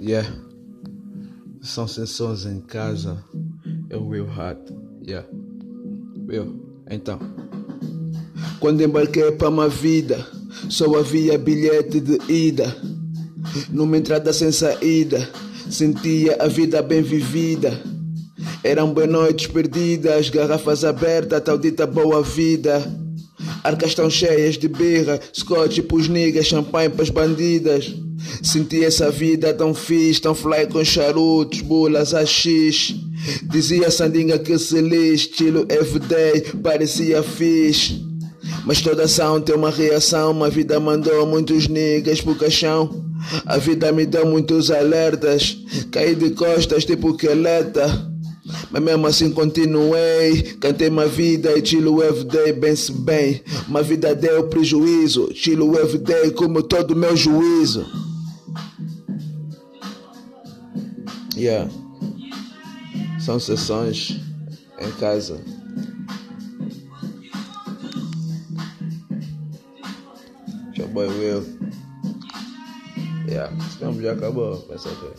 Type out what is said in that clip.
Yeah. São sessões em casa. É o Will Hart. Yeah. Will, então. Quando embarquei para uma vida, só havia bilhete de ida. Numa entrada sem saída, sentia a vida bem vivida. Eram boas noites perdidas, garrafas abertas, tal dita boa vida. Arcas tão cheias de birra, scotch pros niggas, champanhe pras bandidas. Senti essa vida tão fixe, tão fly com charutos, bulas a X. Dizia Sandinga que se lixe, estilo everyday, parecia fixe. Mas toda ação tem uma reação, a vida mandou muitos niggas pro caixão. A vida me deu muitos alertas, caí de costas tipo queleta. Mas mesmo assim continuei, cantei uma vida e chilo everyday, bem-se bem. Uma vida deu prejuízo, chilo everyday como todo meu juízo. Yeah. São sessões em casa. Your boy Will. Yeah, esse mesmo já acabou, vai saber.